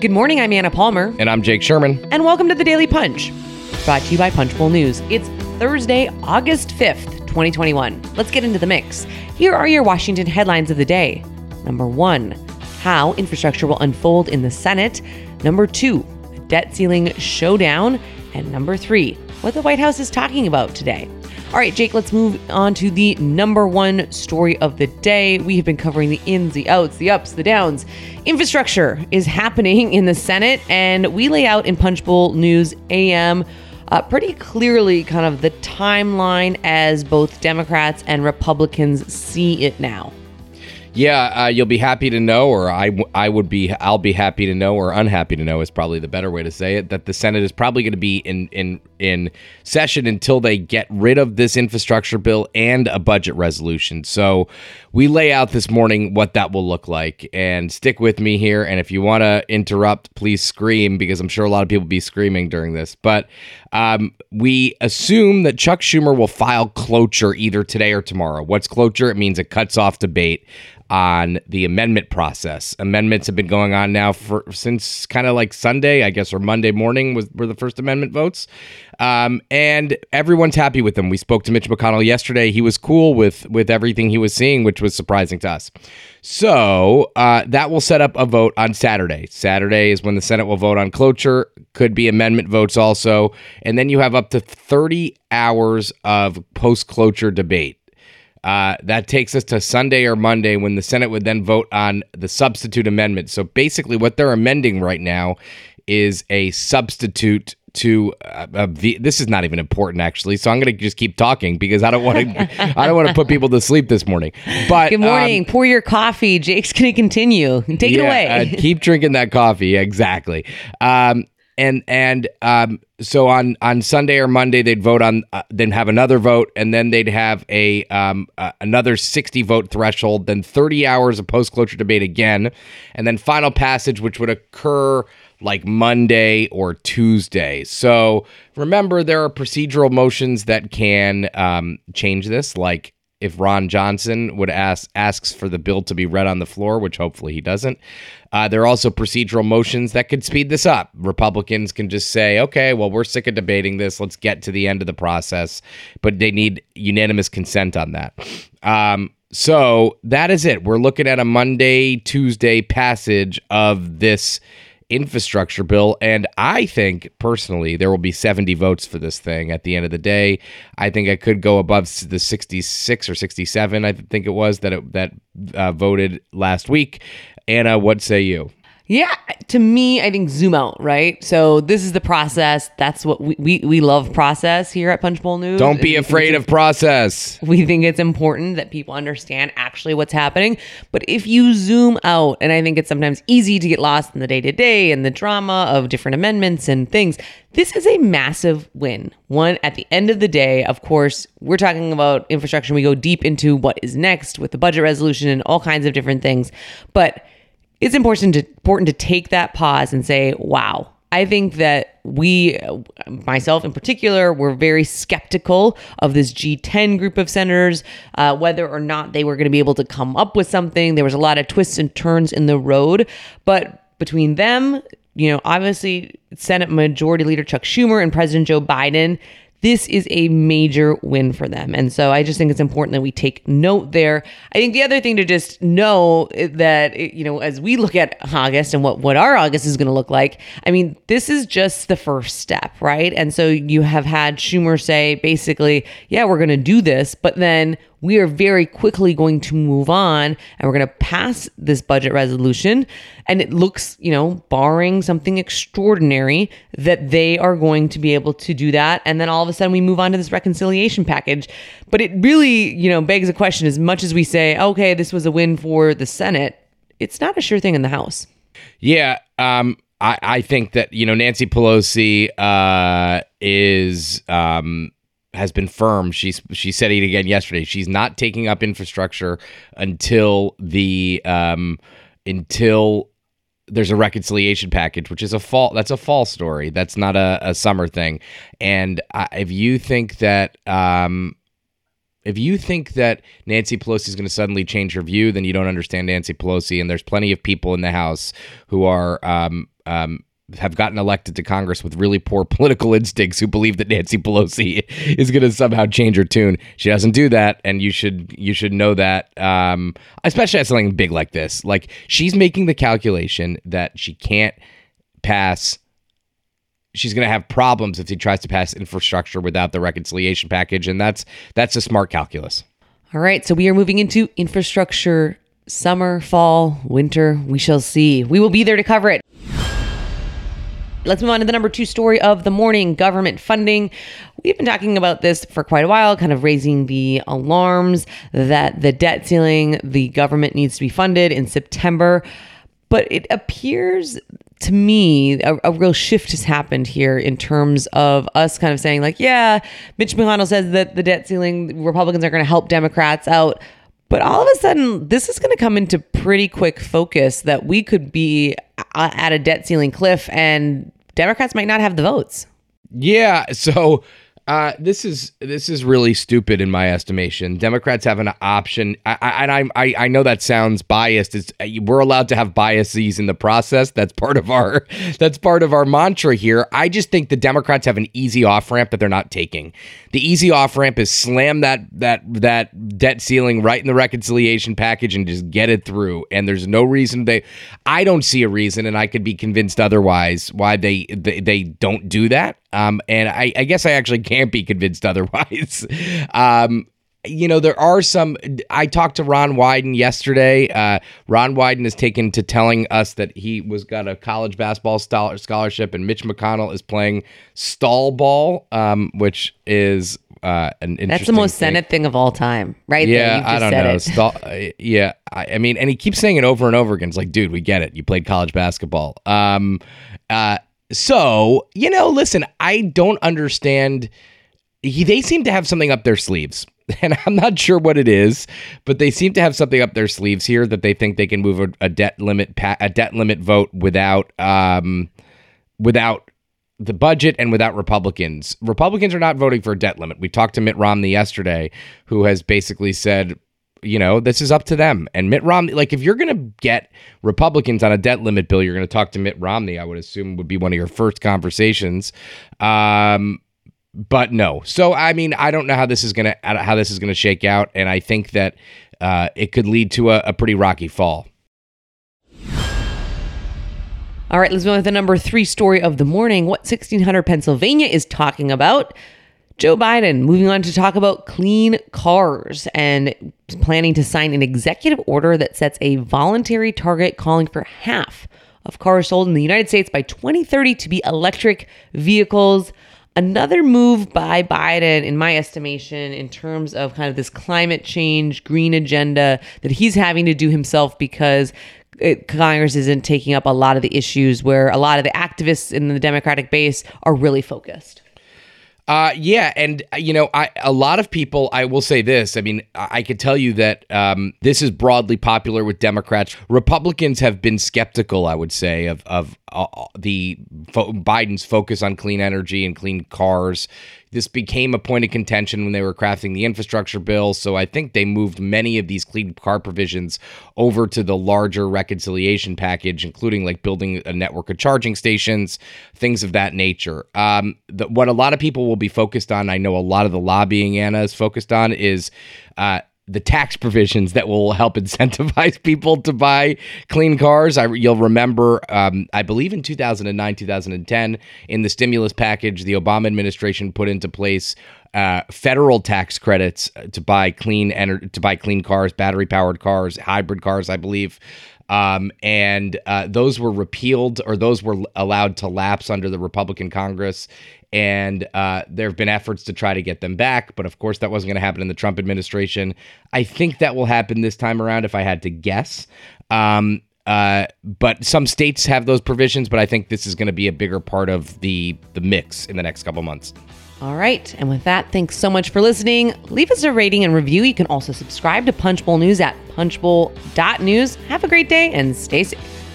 Good morning, I'm Anna Palmer. And I'm Jake Sherman. And welcome to the Daily Punch, brought to you by Punchbowl News. It's Thursday, August 5th, 2021. Let's get into the mix. Here are your Washington headlines of the day. Number one, how infrastructure will unfold in the Senate. Number two, debt ceiling showdown. And number three, what the White House is talking about today. All right, Jake, let's move on to the number one story of the day. We have been covering the ins, the outs, the ups, the downs. Infrastructure is happening in the Senate, and we lay out in Punchbowl News AM uh, pretty clearly kind of the timeline as both Democrats and Republicans see it now. Yeah, uh, you'll be happy to know, or I, I would be, I'll be happy to know, or unhappy to know is probably the better way to say it. That the Senate is probably going to be in in in session until they get rid of this infrastructure bill and a budget resolution. So we lay out this morning what that will look like, and stick with me here. And if you want to interrupt, please scream because I'm sure a lot of people will be screaming during this. But um, we assume that Chuck Schumer will file cloture either today or tomorrow. What's cloture? It means it cuts off debate on the amendment process. Amendments have been going on now for since kind of like Sunday, I guess, or Monday morning was were the first amendment votes. Um, and everyone's happy with them. We spoke to Mitch McConnell yesterday. He was cool with with everything he was seeing, which was surprising to us. So uh, that will set up a vote on Saturday. Saturday is when the Senate will vote on cloture. Could be amendment votes also, and then you have up to thirty hours of post cloture debate. Uh, that takes us to Sunday or Monday when the Senate would then vote on the substitute amendment. So basically, what they're amending right now is a substitute to uh, this is not even important actually so i'm going to just keep talking because i don't want to i don't want to put people to sleep this morning. But good morning. um, pour your coffee. Jake's going to continue. Take yeah, it away. uh, keep drinking that coffee. Exactly. Um, and and um, so on on Sunday or Monday they'd vote on uh, then have another vote and then they'd have a um, uh, another 60 vote threshold then 30 hours of post cloture debate again and then final passage which would occur like Monday or Tuesday. So remember there are procedural motions that can um, change this like if Ron Johnson would ask asks for the bill to be read on the floor, which hopefully he doesn't. Uh, there are also procedural motions that could speed this up. Republicans can just say, "Okay, well, we're sick of debating this. Let's get to the end of the process," but they need unanimous consent on that. Um, so that is it. We're looking at a Monday, Tuesday passage of this infrastructure bill. And I think personally, there will be 70 votes for this thing at the end of the day. I think I could go above the 66 or 67, I think it was, that, it, that uh, voted last week. Anna, what say you? Yeah, to me, I think zoom out, right? So this is the process. That's what we, we, we love process here at Punchbowl News. Don't be afraid of process. We think it's important that people understand actually what's happening. But if you zoom out, and I think it's sometimes easy to get lost in the day to day and the drama of different amendments and things, this is a massive win. One, at the end of the day, of course, we're talking about infrastructure. We go deep into what is next with the budget resolution and all kinds of different things. But it's important to important to take that pause and say, "Wow." I think that we, myself in particular, were very skeptical of this G10 group of senators, uh, whether or not they were going to be able to come up with something. There was a lot of twists and turns in the road, but between them, you know, obviously Senate Majority Leader Chuck Schumer and President Joe Biden, this is a major win for them. And so I just think it's important that we take note there. I think the other thing to just know that, you know, as we look at August and what, what our August is going to look like, I mean, this is just the first step, right? And so you have had Schumer say basically, yeah, we're going to do this, but then we are very quickly going to move on and we're going to pass this budget resolution. And it looks, you know, barring something extraordinary, that they are going to be able to do that. And then all of a sudden we move on to this reconciliation package. But it really, you know, begs a question as much as we say, okay, this was a win for the Senate, it's not a sure thing in the House. Yeah. Um, I, I think that, you know, Nancy Pelosi uh, is. Um, has been firm. She's she said it again yesterday. She's not taking up infrastructure until the um, until there's a reconciliation package, which is a fall. That's a fall story. That's not a, a summer thing. And if you think that um, if you think that Nancy Pelosi is going to suddenly change her view, then you don't understand Nancy Pelosi. And there's plenty of people in the House who are um, um, have gotten elected to Congress with really poor political instincts who believe that Nancy Pelosi is going to somehow change her tune. She doesn't do that, and you should you should know that. Um, especially at something big like this, like she's making the calculation that she can't pass. She's going to have problems if she tries to pass infrastructure without the reconciliation package, and that's that's a smart calculus. All right, so we are moving into infrastructure summer, fall, winter. We shall see. We will be there to cover it. Let's move on to the number two story of the morning government funding. We've been talking about this for quite a while, kind of raising the alarms that the debt ceiling, the government needs to be funded in September. But it appears to me a, a, real shift has happened here in terms of us kind of saying, like, yeah, Mitch McConnell says that the debt ceiling, Republicans are going to help Democrats out. But all of a sudden, this is going to come into pretty quick focus that we could be uh, at a debt ceiling cliff and Democrats might not have the votes. Yeah. So uh, this is this is really stupid in my estimation. Democrats have an option, I, I, and I, I know that sounds biased. It's, we're allowed to have biases in the process. That's part of our that's part of our mantra here. I just think the Democrats have an easy off ramp that they're not taking. The easy off ramp is slam that that that debt ceiling right in the reconciliation package and just get it through. And there's no reason they. I don't see a reason, and I could be convinced otherwise why they they, they don't do that. Um, and I, I guess I actually can't be convinced otherwise. um, you know, there are some. I talked to Ron Wyden yesterday. Uh, Ron Wyden has taken to telling us that he was got a college basketball scholarship, and Mitch McConnell is playing stall ball, um, which is uh, an That's the most thing. Senate thing of all time, right? Yeah, I don't know. Stall, uh, yeah, I, I, mean, and he keeps saying it over and over again. It's like, dude, we get it. You played college basketball. Um, uh, so, you know, listen, I don't understand. He, they seem to have something up their sleeves. And I'm not sure what it is, but they seem to have something up their sleeves here that they think they can move a, a debt limit a debt limit vote without um, without the budget and without Republicans. Republicans are not voting for a debt limit. We talked to Mitt Romney yesterday, who has basically said you know, this is up to them. And Mitt Romney, like, if you're going to get Republicans on a debt limit bill, you're going to talk to Mitt Romney, I would assume would be one of your first conversations. Um, but no. So, I mean, I don't know how this is going to, how this is going to shake out. And I think that uh, it could lead to a, a pretty rocky fall. All right, let's go with the number three story of the morning. What 1600 Pennsylvania is talking about. Joe Biden moving on to talk about clean cars and planning to sign an executive order that sets a voluntary target calling for half of cars sold in the United States by 2030 to be electric vehicles. Another move by Biden, in my estimation, in terms of kind of this climate change, green agenda that he's having to do himself because Congress isn't taking up a lot of the issues where a lot of the activists in the Democratic base are really focused. Uh, yeah, and uh, you know, I a lot of people. I will say this. I mean, I, I could tell you that um, this is broadly popular with Democrats. Republicans have been skeptical. I would say of of uh, the fo- Biden's focus on clean energy and clean cars. This became a point of contention when they were crafting the infrastructure bill. So I think they moved many of these clean car provisions over to the larger reconciliation package, including like building a network of charging stations, things of that nature. Um, the, what a lot of people will be focused on, I know a lot of the lobbying Anna is focused on, is uh, the tax provisions that will help incentivize people to buy clean cars. I, you'll remember, um, I believe in 2009, 2010, in the stimulus package, the Obama administration put into place uh, federal tax credits to buy clean ener- to buy clean cars, battery powered cars, hybrid cars, I believe. Um, and uh, those were repealed or those were allowed to lapse under the Republican Congress and uh, there have been efforts to try to get them back, but of course that wasn't going to happen in the Trump administration. I think that will happen this time around, if I had to guess. Um, uh, but some states have those provisions, but I think this is going to be a bigger part of the the mix in the next couple months. All right, and with that, thanks so much for listening. Leave us a rating and review. You can also subscribe to Punchbowl News at punchbowl.news. Have a great day and stay safe.